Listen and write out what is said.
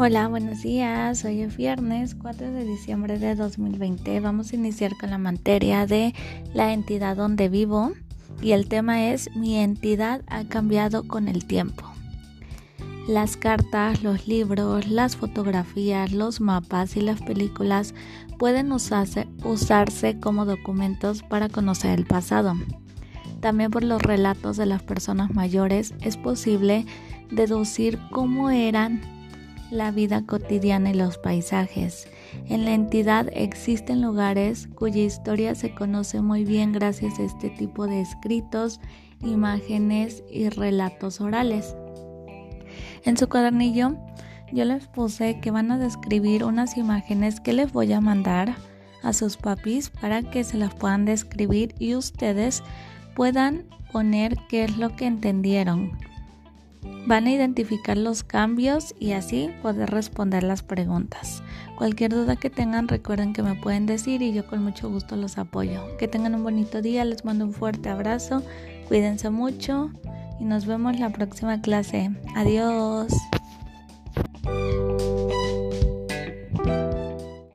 Hola, buenos días. Hoy es viernes 4 de diciembre de 2020. Vamos a iniciar con la materia de la entidad donde vivo y el tema es mi entidad ha cambiado con el tiempo. Las cartas, los libros, las fotografías, los mapas y las películas pueden usarse, usarse como documentos para conocer el pasado. También por los relatos de las personas mayores es posible deducir cómo eran la vida cotidiana y los paisajes. En la entidad existen lugares cuya historia se conoce muy bien gracias a este tipo de escritos, imágenes y relatos orales. En su cuadernillo yo les puse que van a describir unas imágenes que les voy a mandar a sus papis para que se las puedan describir y ustedes puedan poner qué es lo que entendieron. Van a identificar los cambios y así poder responder las preguntas. Cualquier duda que tengan recuerden que me pueden decir y yo con mucho gusto los apoyo. Que tengan un bonito día, les mando un fuerte abrazo, cuídense mucho y nos vemos la próxima clase. Adiós.